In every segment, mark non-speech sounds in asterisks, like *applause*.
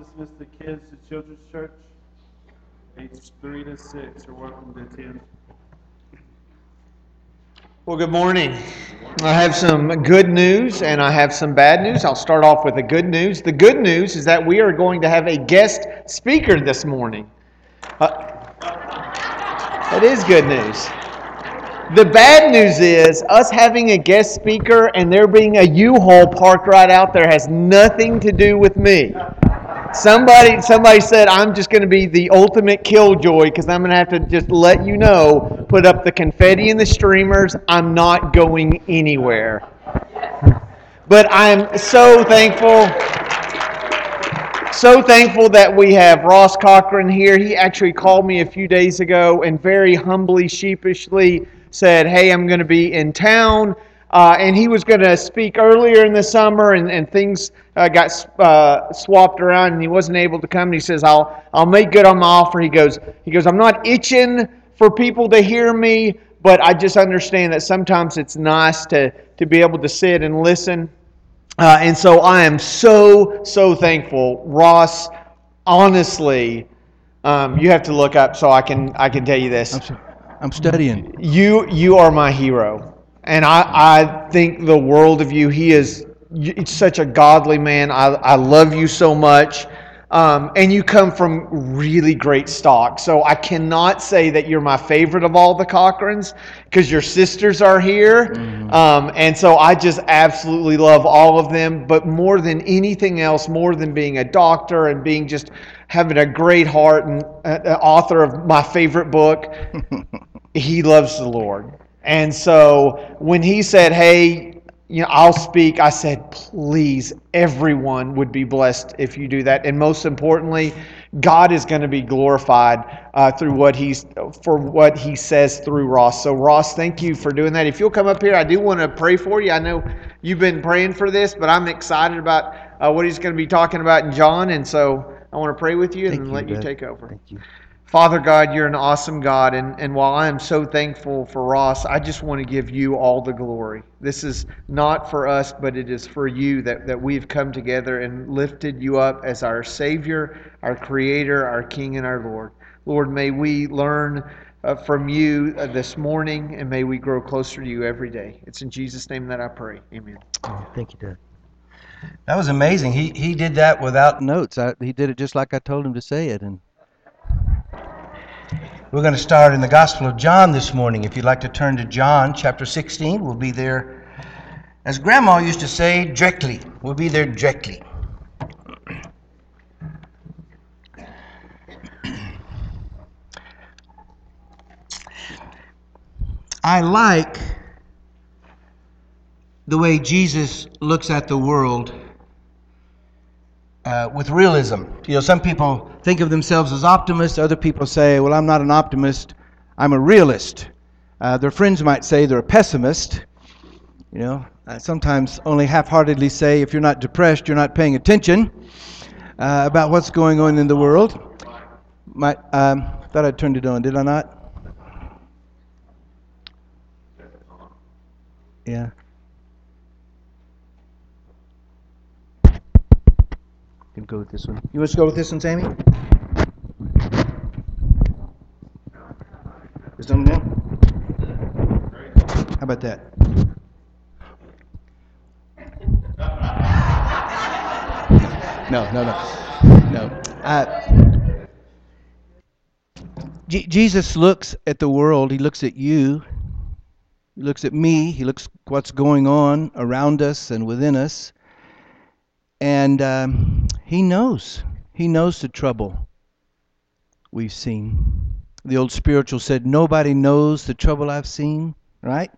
dismiss the kids to Children's Church. Ages 3 to 6 are welcome to attend. Well, good morning. I have some good news and I have some bad news. I'll start off with the good news. The good news is that we are going to have a guest speaker this morning. Uh, it is good news. The bad news is us having a guest speaker and there being a U-Haul parked right out there has nothing to do with me. Somebody, somebody said I'm just going to be the ultimate killjoy because I'm going to have to just let you know, put up the confetti and the streamers. I'm not going anywhere. But I'm so thankful, so thankful that we have Ross Cochran here. He actually called me a few days ago and very humbly, sheepishly said, Hey, I'm going to be in town. Uh, and he was going to speak earlier in the summer, and, and things uh, got uh, swapped around, and he wasn't able to come. And he says, "I'll I'll make good on my offer." He goes, he goes, "I'm not itching for people to hear me, but I just understand that sometimes it's nice to to be able to sit and listen." Uh, and so I am so so thankful, Ross. Honestly, um, you have to look up so I can I can tell you this. I'm, I'm studying. You you are my hero, and I I think the world of you. He is such a godly man. I I love you so much. Um, and you come from really great stock. So I cannot say that you're my favorite of all the Cochrans because your sisters are here. Mm-hmm. Um, and so I just absolutely love all of them. But more than anything else, more than being a doctor and being just having a great heart and uh, author of my favorite book, *laughs* he loves the Lord. And so when he said, Hey, you know, I'll speak. I said, please, everyone would be blessed if you do that. And most importantly, God is going to be glorified uh, through what he's for what he says through Ross. So Ross, thank you for doing that. If you'll come up here, I do want to pray for you. I know you've been praying for this, but I'm excited about uh, what he's going to be talking about in John, and so I want to pray with you and you, let Dad. you take over. Thank you. Father God, you're an awesome God. And, and while I am so thankful for Ross, I just want to give you all the glory. This is not for us, but it is for you that, that we've come together and lifted you up as our Savior, our Creator, our King, and our Lord. Lord, may we learn uh, from you uh, this morning and may we grow closer to you every day. It's in Jesus' name that I pray. Amen. Thank you, Dad. That was amazing. He he did that without notes. I, he did it just like I told him to say it, and we're going to start in the Gospel of John this morning. If you'd like to turn to John chapter 16, we'll be there, as Grandma used to say, directly. We'll be there directly. I like the way Jesus looks at the world uh, with realism. You know, some people think of themselves as optimists. Other people say, "Well, I'm not an optimist. I'm a realist." Uh, their friends might say they're a pessimist. You know, I sometimes only half-heartedly say, "If you're not depressed, you're not paying attention uh, about what's going on in the world." My, um, thought I turned it on. Did I not? Yeah. Can go with this one. You want to go with this one, Sammy? Is done now? How about that? *laughs* No, no, no, no. Uh, Jesus looks at the world. He looks at you. He looks at me. He looks what's going on around us and within us. And um, he knows. He knows the trouble we've seen. The old spiritual said, Nobody knows the trouble I've seen, right?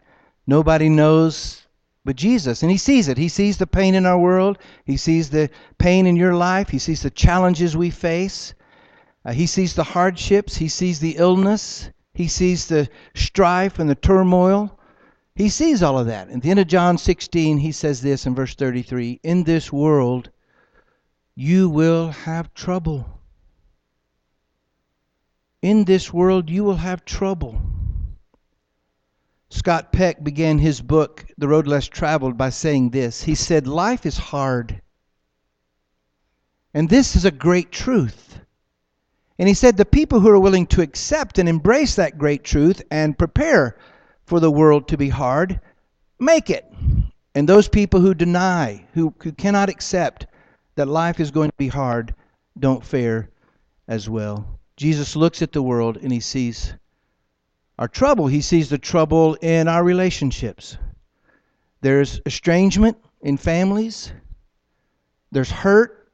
Nobody knows but Jesus. And He sees it. He sees the pain in our world. He sees the pain in your life. He sees the challenges we face. Uh, he sees the hardships. He sees the illness. He sees the strife and the turmoil. He sees all of that. At the end of John 16, he says this in verse 33 In this world, you will have trouble. In this world, you will have trouble. Scott Peck began his book, The Road Less Traveled, by saying this. He said, Life is hard. And this is a great truth. And he said the people who are willing to accept and embrace that great truth and prepare for the world to be hard make it. And those people who deny, who, who cannot accept that life is going to be hard, don't fare as well. Jesus looks at the world and he sees our trouble. He sees the trouble in our relationships. There's estrangement in families. There's hurt.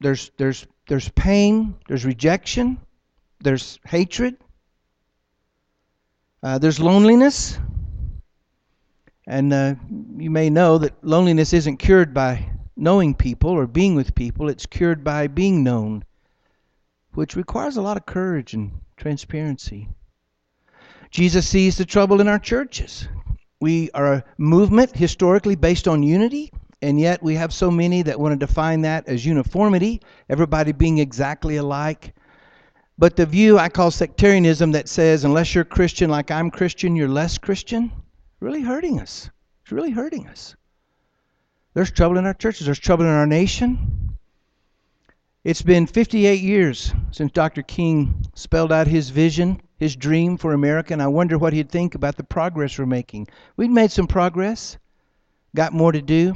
There's there's there's pain. There's rejection. There's hatred. Uh, there's loneliness. And uh, you may know that loneliness isn't cured by knowing people or being with people, it's cured by being known, which requires a lot of courage and transparency. Jesus sees the trouble in our churches. We are a movement historically based on unity, and yet we have so many that want to define that as uniformity, everybody being exactly alike. But the view I call sectarianism that says, unless you're Christian like I'm Christian, you're less Christian, really hurting us. It's really hurting us. There's trouble in our churches, there's trouble in our nation. It's been 58 years since Dr. King spelled out his vision, his dream for America, and I wonder what he'd think about the progress we're making. We've made some progress, got more to do.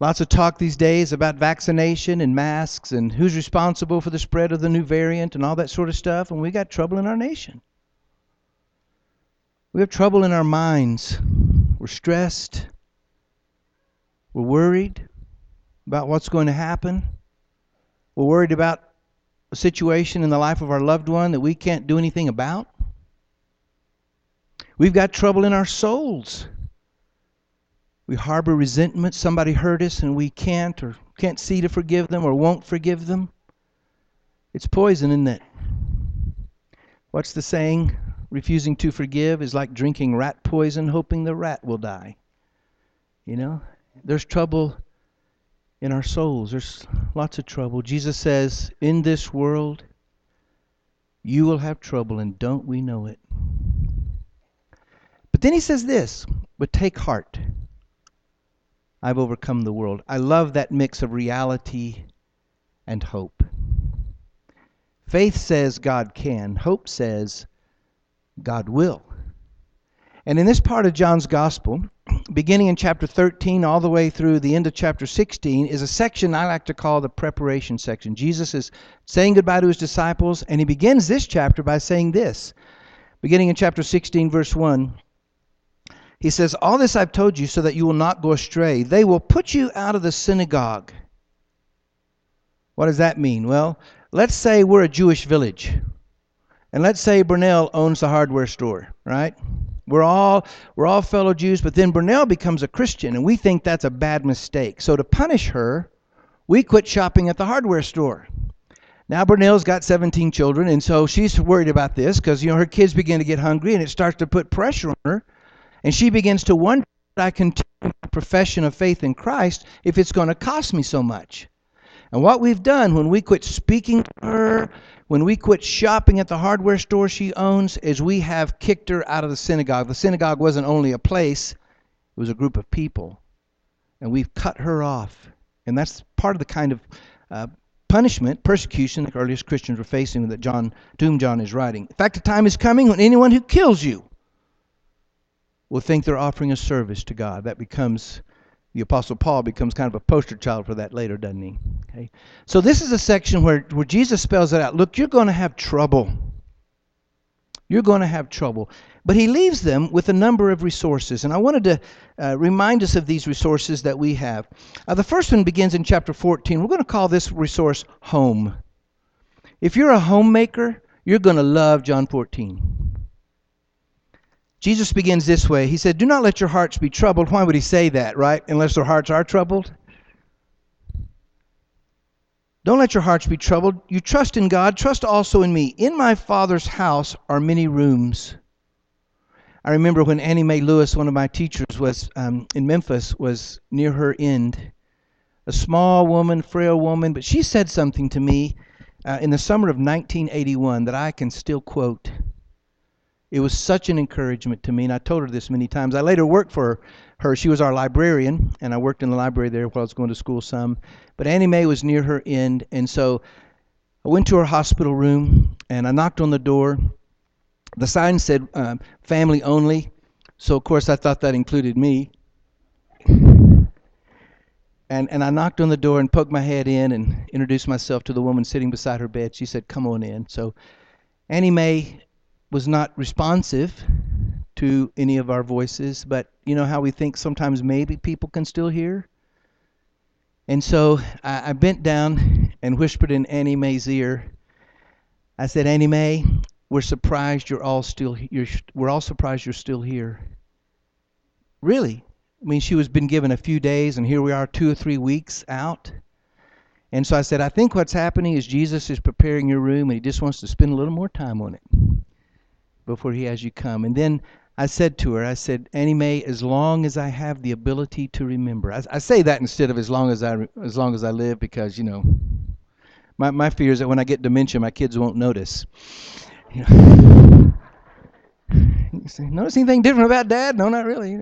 Lots of talk these days about vaccination and masks and who's responsible for the spread of the new variant and all that sort of stuff, and we got trouble in our nation. We have trouble in our minds. We're stressed. We're worried about what's going to happen. We're worried about a situation in the life of our loved one that we can't do anything about. We've got trouble in our souls. We harbor resentment. Somebody hurt us and we can't or can't see to forgive them or won't forgive them. It's poison, isn't it? What's the saying? Refusing to forgive is like drinking rat poison, hoping the rat will die. You know? There's trouble in our souls. There's lots of trouble. Jesus says, In this world, you will have trouble, and don't we know it? But then he says this, but take heart. I've overcome the world. I love that mix of reality and hope. Faith says God can, hope says God will. And in this part of John's Gospel, beginning in chapter 13 all the way through the end of chapter 16, is a section I like to call the preparation section. Jesus is saying goodbye to his disciples, and he begins this chapter by saying this. Beginning in chapter 16, verse 1, he says, All this I've told you so that you will not go astray. They will put you out of the synagogue. What does that mean? Well, let's say we're a Jewish village. And let's say Burnell owns the hardware store, right? We're all we're all fellow Jews, but then Burnell becomes a Christian, and we think that's a bad mistake. So to punish her, we quit shopping at the hardware store. Now Burnell's got 17 children, and so she's worried about this because you know her kids begin to get hungry, and it starts to put pressure on her, and she begins to wonder, I can continue my profession of faith in Christ if it's going to cost me so much. And what we've done when we quit speaking to her, when we quit shopping at the hardware store she owns, is we have kicked her out of the synagogue. The synagogue wasn't only a place, it was a group of people. And we've cut her off. And that's part of the kind of uh, punishment, persecution the earliest Christians were facing that John, to whom John is writing. In fact, the time is coming when anyone who kills you will think they're offering a service to God. That becomes the apostle paul becomes kind of a poster child for that later doesn't he? Okay. So this is a section where, where jesus spells it out. Look you're going to have trouble. You're going to have trouble. But he leaves them with a number of resources. And i wanted to uh, remind us of these resources that we have. Uh, the first one begins in chapter 14 we're going to call this resource home. If you're a homemaker you're going to love john 14 Jesus begins this way. He said, Do not let your hearts be troubled. Why would he say that, right? Unless their hearts are troubled? Don't let your hearts be troubled. You trust in God, trust also in me. In my Father's house are many rooms. I remember when Annie Mae Lewis, one of my teachers, was um, in Memphis, was near her end. A small woman, frail woman, but she said something to me uh, in the summer of 1981 that I can still quote. It was such an encouragement to me, and I told her this many times. I later worked for her. She was our librarian, and I worked in the library there while I was going to school some. But Annie Mae was near her end, and so I went to her hospital room and I knocked on the door. The sign said um, family only, so of course I thought that included me. And, and I knocked on the door and poked my head in and introduced myself to the woman sitting beside her bed. She said, Come on in. So Annie Mae was not responsive to any of our voices, but you know how we think sometimes maybe people can still hear? And so I, I bent down and whispered in Annie Mae's ear. I said, Annie Mae, we're surprised you're all still you're, we're all surprised you're still here. Really? I mean, she was been given a few days, and here we are, two or three weeks out. And so I said, I think what's happening is Jesus is preparing your room, and he just wants to spend a little more time on it before he has you come. And then I said to her, I said, Annie Mae, as long as I have the ability to remember. I, I say that instead of as long as I as long as I live, because you know, my my fear is that when I get dementia, my kids won't notice. You know, *laughs* notice anything different about Dad? No, not really.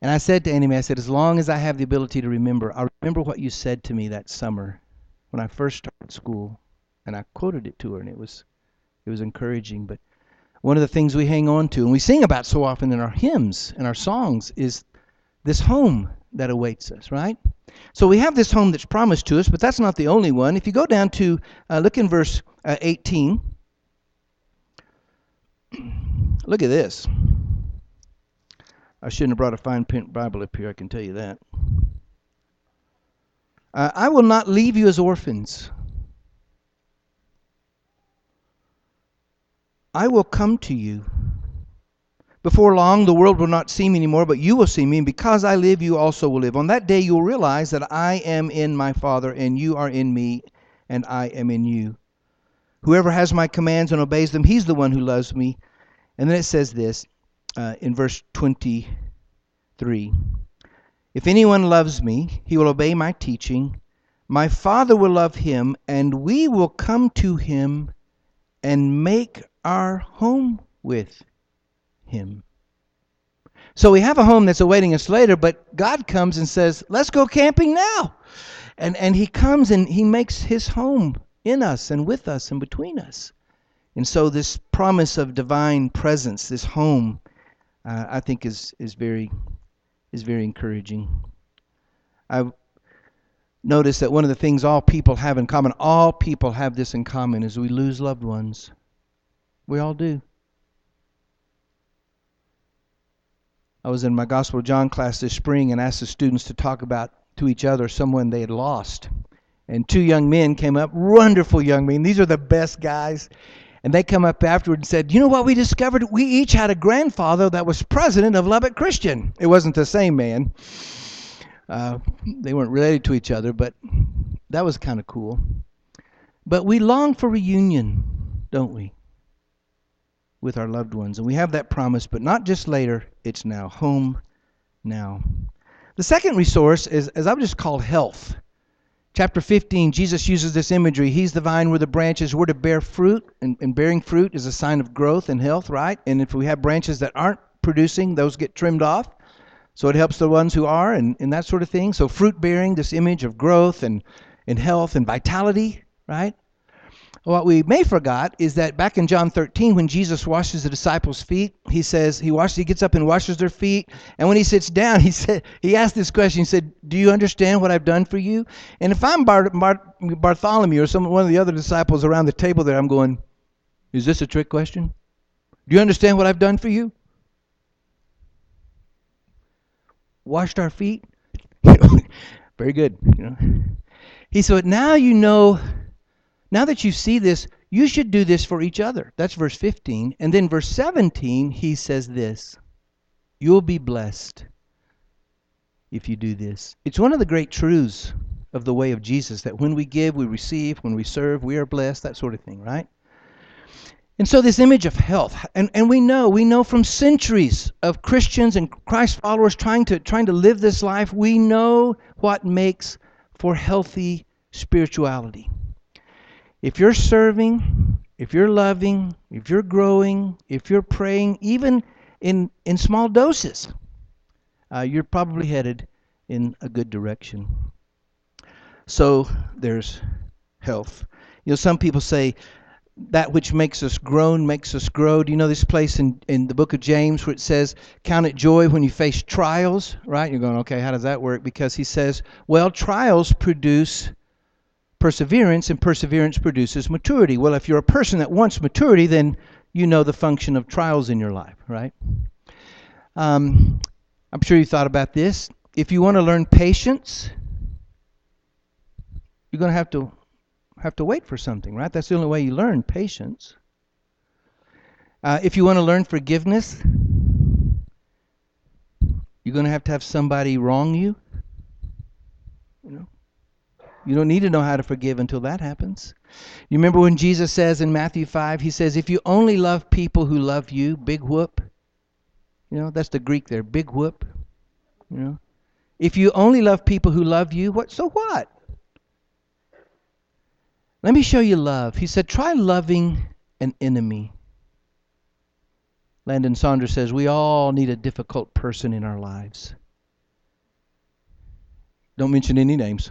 And I said to Annie Mae, I said, as long as I have the ability to remember, I remember what you said to me that summer when I first started school, and I quoted it to her, and it was, it was encouraging. But one of the things we hang on to, and we sing about so often in our hymns and our songs, is this home that awaits us, right? So we have this home that's promised to us, but that's not the only one. If you go down to, uh, look in verse uh, 18, *clears throat* look at this. I shouldn't have brought a fine print Bible up here, I can tell you that. Uh, I will not leave you as orphans. I will come to you. Before long, the world will not see me anymore, but you will see me, and because I live, you also will live. On that day, you will realize that I am in my Father, and you are in me, and I am in you. Whoever has my commands and obeys them, he's the one who loves me. And then it says this uh, in verse 23 If anyone loves me, he will obey my teaching. My Father will love him, and we will come to him and make our home with him. So we have a home that's awaiting us later, but God comes and says, Let's go camping now. And, and he comes and he makes his home in us and with us and between us. And so this promise of divine presence, this home, uh, I think is is very is very encouraging. I've noticed that one of the things all people have in common, all people have this in common, is we lose loved ones. We all do. I was in my Gospel John class this spring and asked the students to talk about to each other someone they had lost. And two young men came up, wonderful young men. These are the best guys. And they come up afterward and said, You know what we discovered? We each had a grandfather that was president of Lubbock Christian. It wasn't the same man. Uh, they weren't related to each other, but that was kind of cool. But we long for reunion, don't we? With our loved ones. And we have that promise, but not just later, it's now. Home now. The second resource is, as I've just called health. Chapter 15, Jesus uses this imagery. He's the vine, we're the branches. We're to bear fruit, and, and bearing fruit is a sign of growth and health, right? And if we have branches that aren't producing, those get trimmed off. So it helps the ones who are, and, and that sort of thing. So fruit bearing, this image of growth and, and health and vitality, right? What we may forgot is that back in John 13, when Jesus washes the disciples' feet, he says he washes, he gets up and washes their feet, and when he sits down, *laughs* he said he asked this question. He said, "Do you understand what I've done for you?" And if I'm Bar, Bar, Bartholomew or some one of the other disciples around the table there, I'm going, "Is this a trick question? Do you understand what I've done for you?" Washed our feet. *laughs* Very good. You know. He said, "Now you know." Now that you see this, you should do this for each other. That's verse 15. And then verse 17, he says this You'll be blessed if you do this. It's one of the great truths of the way of Jesus that when we give, we receive, when we serve, we are blessed, that sort of thing, right? And so this image of health, and, and we know, we know from centuries of Christians and Christ followers trying to trying to live this life, we know what makes for healthy spirituality. If you're serving if you're loving, if you're growing, if you're praying, even in, in small doses, uh, you're probably headed in a good direction. So there's health. You know, some people say that which makes us groan makes us grow. Do you know this place in, in the book of James where it says, Count it joy when you face trials, right? You're going, okay, how does that work? Because he says, well, trials produce perseverance, and perseverance produces maturity. Well, if you're a person that wants maturity, then you know the function of trials in your life, right? Um, I'm sure you thought about this. If you want to learn patience, you're going to have to have to wait for something, right? That's the only way you learn patience. Uh, if you want to learn forgiveness, you're going to have to have somebody wrong you. You don't need to know how to forgive until that happens. You remember when Jesus says in Matthew 5, he says, If you only love people who love you, big whoop. You know, that's the Greek there, big whoop. You know, if you only love people who love you, what? So what? Let me show you love. He said, try loving an enemy. Landon Saunders says, we all need a difficult person in our lives. Don't mention any names.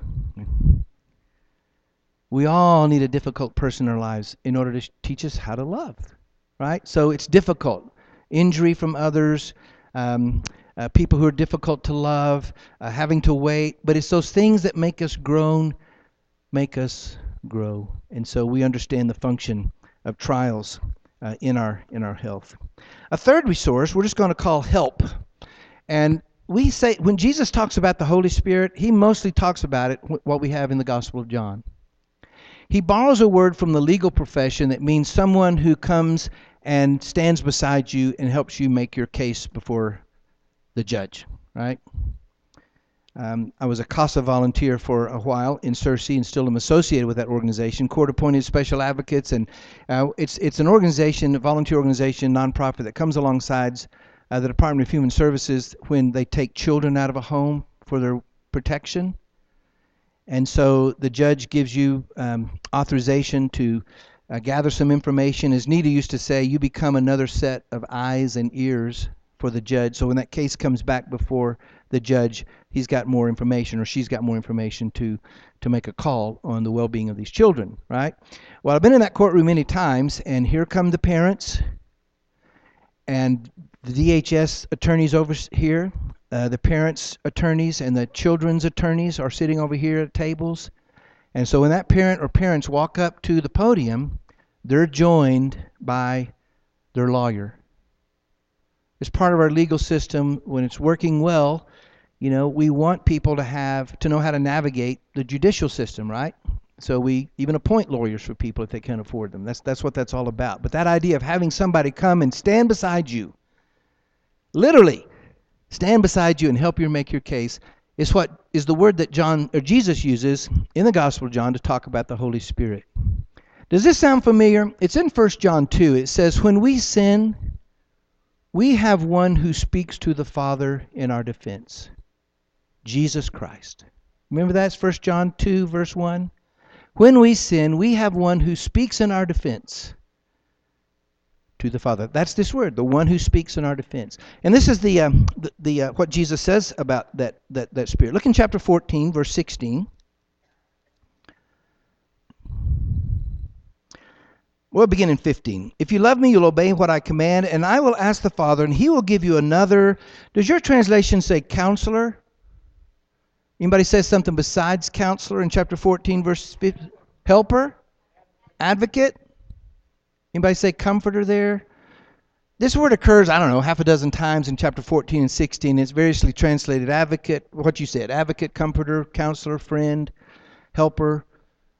We all need a difficult person in our lives in order to teach us how to love, right? So it's difficult. Injury from others, um, uh, people who are difficult to love, uh, having to wait. But it's those things that make us groan, make us grow. And so we understand the function of trials uh, in our in our health. A third resource we're just going to call help. And we say when Jesus talks about the Holy Spirit, he mostly talks about it what we have in the Gospel of John. He borrows a word from the legal profession that means someone who comes and stands beside you and helps you make your case before the judge, right? Um, I was a CASA volunteer for a while in Searcy and still am associated with that organization, court appointed special advocates. And uh, it's, it's an organization, a volunteer organization, nonprofit that comes alongside uh, the Department of Human Services when they take children out of a home for their protection. And so the judge gives you um, authorization to uh, gather some information. As Nita used to say, you become another set of eyes and ears for the judge. So when that case comes back before the judge, he's got more information or she's got more information to to make a call on the well-being of these children, right? Well, I've been in that courtroom many times, and here come the parents and the DHS attorneys over here. Uh, the parents' attorneys and the children's attorneys are sitting over here at tables. And so when that parent or parents walk up to the podium, they're joined by their lawyer. It's part of our legal system when it's working well you know, we want people to have to know how to navigate the judicial system, right? So we even appoint lawyers for people if they can't afford them. That's that's what that's all about. But that idea of having somebody come and stand beside you, literally stand beside you and help you make your case, is what is the word that John or Jesus uses in the Gospel of John to talk about the Holy Spirit. Does this sound familiar? It's in 1 John 2. It says, When we sin, we have one who speaks to the Father in our defense. Jesus Christ. Remember that's 1 John 2, verse 1? When we sin, we have one who speaks in our defense to the Father. That's this word, the one who speaks in our defense. And this is the, um, the, the uh, what Jesus says about that, that, that Spirit. Look in chapter 14, verse 16. We'll begin in 15. If you love me, you'll obey what I command, and I will ask the Father, and he will give you another. Does your translation say counselor? Anybody says something besides counselor in chapter 14, verse 50? Helper? Advocate? Anybody say comforter there? This word occurs, I don't know, half a dozen times in chapter 14 and 16. It's variously translated advocate, what you said, advocate, comforter, counselor, friend, helper.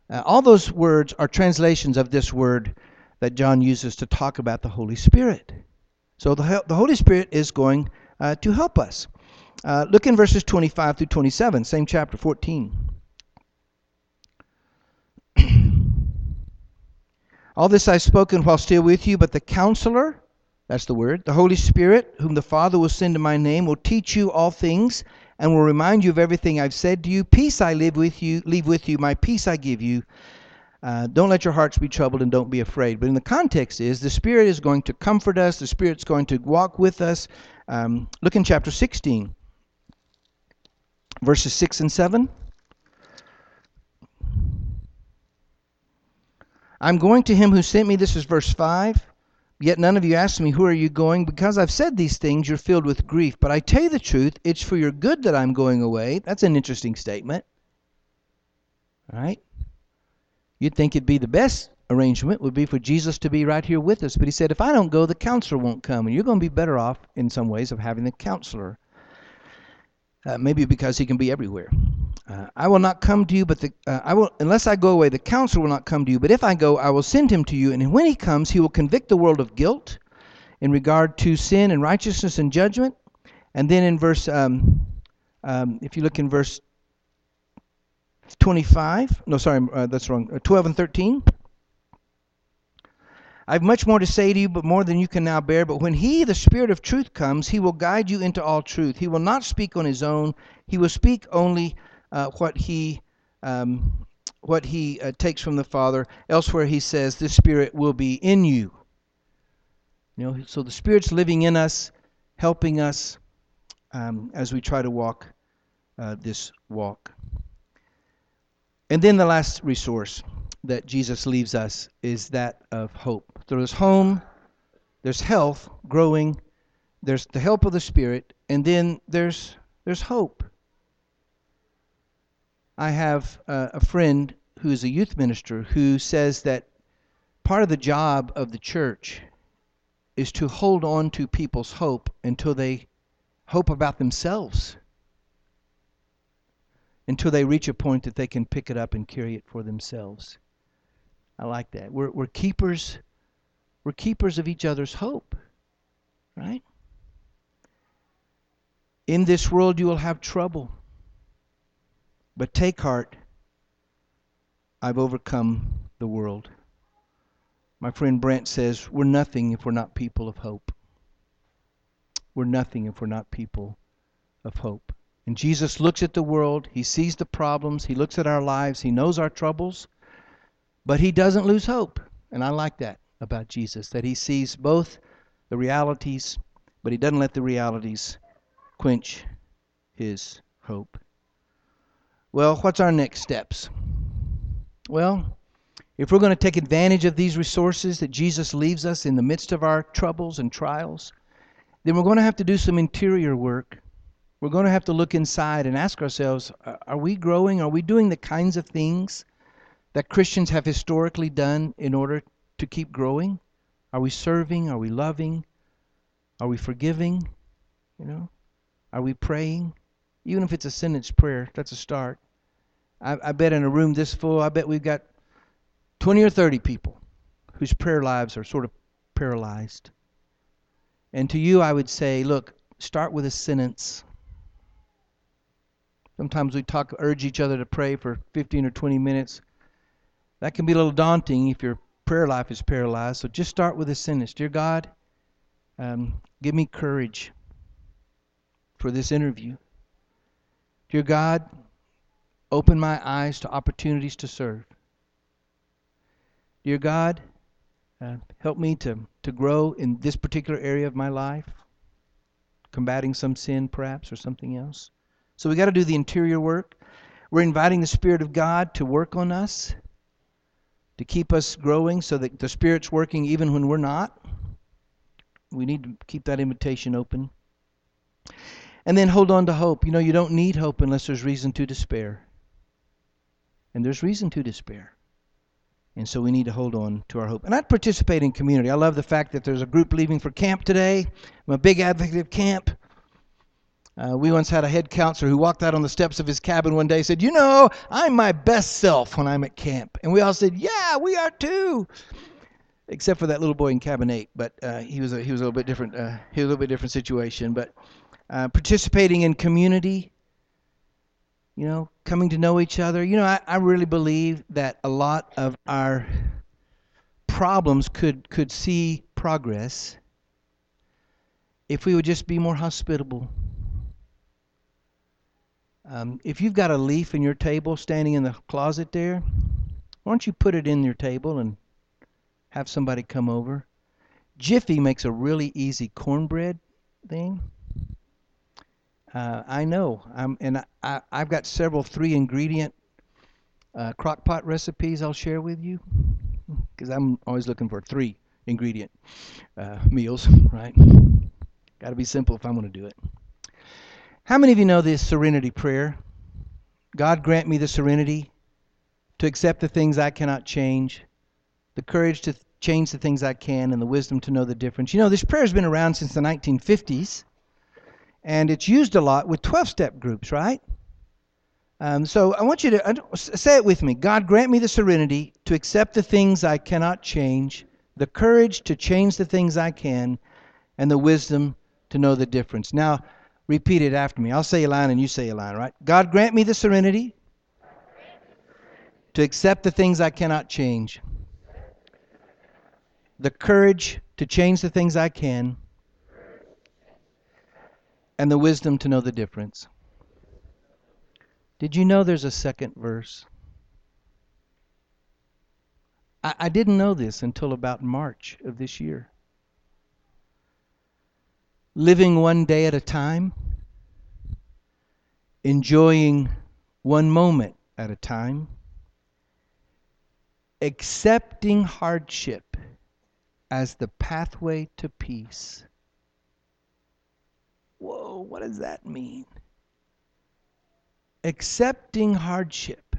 Uh, all those words are translations of this word that John uses to talk about the Holy Spirit. So the, the Holy Spirit is going uh, to help us. Uh, look in verses 25 through 27, same chapter 14. All this I've spoken while still with you, but the counselor, that's the word, the Holy Spirit, whom the Father will send in my name, will teach you all things and will remind you of everything I've said to you. Peace I live with you, leave with you, my peace I give you. Uh, don't let your hearts be troubled and don't be afraid. But in the context is the Spirit is going to comfort us. The Spirit's going to walk with us. Um, look in chapter 16, verses 6 and 7. I'm going to him who sent me. This is verse 5. Yet none of you asked me, Who are you going? Because I've said these things, you're filled with grief. But I tell you the truth, it's for your good that I'm going away. That's an interesting statement. All right? You'd think it'd be the best arrangement would be for Jesus to be right here with us. But he said, If I don't go, the counselor won't come. And you're going to be better off in some ways of having the counselor. Uh, maybe because he can be everywhere. Uh, I will not come to you, but the, uh, I will unless I go away. The counselor will not come to you. But if I go, I will send him to you. And when he comes, he will convict the world of guilt in regard to sin and righteousness and judgment. And then in verse, um, um, if you look in verse 25, no, sorry, uh, that's wrong. Uh, 12 and 13. I have much more to say to you, but more than you can now bear. But when He, the Spirit of truth, comes, He will guide you into all truth. He will not speak on His own. He will speak only uh, what He um, what He uh, takes from the Father. Elsewhere, He says, "The Spirit will be in you." You know, so the Spirit's living in us, helping us um, as we try to walk uh, this walk. And then the last resource that Jesus leaves us is that of hope. There's home, there's health growing, there's the help of the Spirit, and then there's there's hope. I have uh, a friend who is a youth minister who says that part of the job of the church is to hold on to people's hope until they hope about themselves until they reach a point that they can pick it up and carry it for themselves. I like that. We're, we're keepers. We're keepers of each other's hope, right? In this world you will have trouble, but take heart. I've overcome the world. My friend Brent says, We're nothing if we're not people of hope. We're nothing if we're not people of hope. And Jesus looks at the world, he sees the problems, he looks at our lives, he knows our troubles, but he doesn't lose hope. And I like that about Jesus, that he sees both the realities, but he doesn't let the realities quench his hope. Well, what's our next steps? Well, if we're going to take advantage of these resources that Jesus leaves us in the midst of our troubles and trials, then we're going to have to do some interior work we're going to have to look inside and ask ourselves are we growing? Are we doing the kinds of things that Christians have historically done in order to keep growing? Are we serving? Are we loving? Are we forgiving? You know? Are we praying? Even if it's a sentence prayer, that's a start. I, I bet in a room this full, I bet we've got 20 or 30 people whose prayer lives are sort of paralyzed. And to you, I would say, look, start with a sentence Sometimes we talk, urge each other to pray for 15 or 20 minutes. That can be a little daunting if your prayer life is paralyzed. So just start with a sentence Dear God, um, give me courage for this interview. Dear God, open my eyes to opportunities to serve. Dear God, uh, help me to, to grow in this particular area of my life, combating some sin perhaps or something else. So we got to do the interior work. We're inviting the Spirit of God to work on us, to keep us growing so that the Spirit's working even when we're not. We need to keep that invitation open. And then hold on to hope. You know, you don't need hope unless there's reason to despair. And there's reason to despair. And so we need to hold on to our hope. And I'd participate in community. I love the fact that there's a group leaving for camp today. I'm a big advocate of camp. Uh, we once had a head counselor who walked out on the steps of his cabin one day and said, You know, I'm my best self when I'm at camp. And we all said, Yeah, we are too. Except for that little boy in cabin eight, but uh, he was a, he was a little bit different. Uh, he was a little bit different situation. But uh, participating in community, you know, coming to know each other. You know, I, I really believe that a lot of our problems could could see progress if we would just be more hospitable um, if you've got a leaf in your table standing in the closet there, Why don't you put it in your table and have somebody come over? Jiffy makes a really easy cornbread thing. Uh, I know. I'm, and I, I, I've got several three ingredient uh, crock pot recipes I'll share with you because I'm always looking for three ingredient uh, meals, *laughs* right? Got to be simple if I'm going to do it. How many of you know this serenity prayer? God grant me the serenity to accept the things I cannot change, the courage to change the things I can, and the wisdom to know the difference. You know, this prayer has been around since the 1950s, and it's used a lot with 12 step groups, right? Um, so I want you to say it with me God, grant me the serenity to accept the things I cannot change, the courage to change the things I can, and the wisdom to know the difference. Now, repeat it after me. I'll say a line and you say a line, right? God, grant me the serenity to accept the things I cannot change, the courage to change the things I can, and the wisdom to know the difference. Did you know there's a second verse? I, I didn't know this until about March of this year. Living one day at a time, enjoying one moment at a time, accepting hardship as the pathway to peace. Whoa, what does that mean? Accepting hardship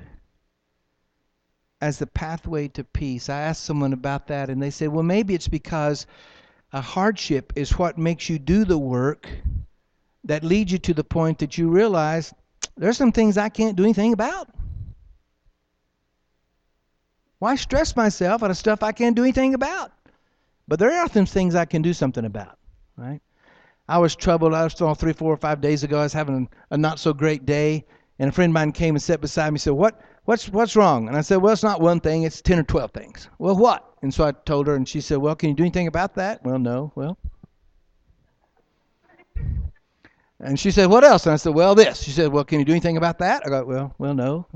as the pathway to peace. I asked someone about that, and they said, well, maybe it's because a hardship is what makes you do the work that leads you to the point that you realize there's some things I can't do anything about. Why stress myself out of stuff I can't do anything about? But there are some things I can do something about, right? I was troubled. I was still three, four, or five days ago. I was having a not so great day, and a friend of mine came and sat beside me. and said, "What? What's what's wrong?" And I said, "Well, it's not one thing. It's ten or twelve things." Well, what? And so I told her, and she said, "Well, can you do anything about that?" Well, no. Well, and she said, "What else?" And I said, "Well, this." She said, "Well, can you do anything about that?" I go, "Well, well, no."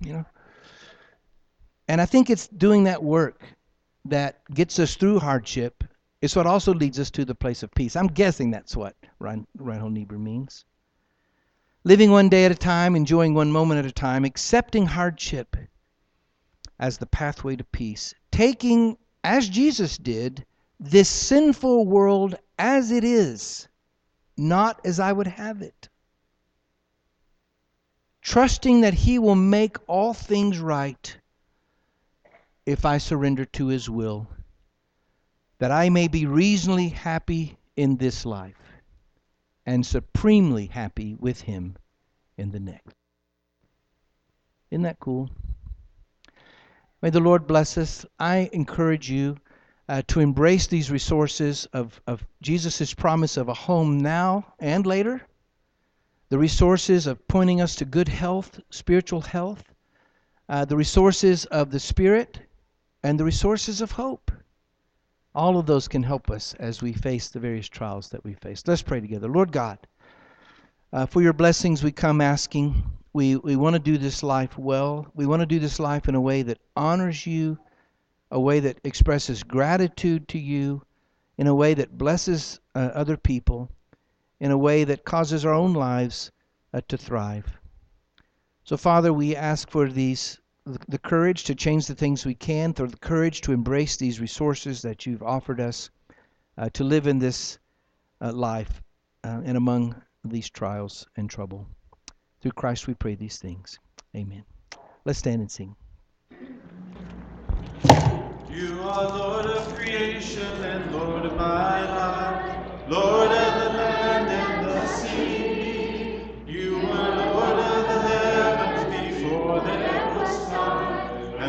You know. And I think it's doing that work that gets us through hardship. It's what also leads us to the place of peace. I'm guessing that's what Reinhold Niebuhr means. Living one day at a time, enjoying one moment at a time, accepting hardship as the pathway to peace, taking, as Jesus did, this sinful world as it is, not as I would have it. Trusting that He will make all things right if I surrender to His will, that I may be reasonably happy in this life and supremely happy with Him in the next. Isn't that cool? May the Lord bless us. I encourage you uh, to embrace these resources of, of Jesus' promise of a home now and later, the resources of pointing us to good health, spiritual health, uh, the resources of the Spirit, and the resources of hope. All of those can help us as we face the various trials that we face. Let's pray together. Lord God, uh, for your blessings we come asking. We, we want to do this life well. We want to do this life in a way that honors you, a way that expresses gratitude to you, in a way that blesses uh, other people, in a way that causes our own lives uh, to thrive. So, Father, we ask for these the courage to change the things we can, through the courage to embrace these resources that you've offered us uh, to live in this uh, life uh, and among these trials and trouble. Through Christ we pray these things. Amen. Let's stand and sing. You are Lord of creation and Lord of my life, Lord of the land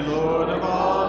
Lord of all.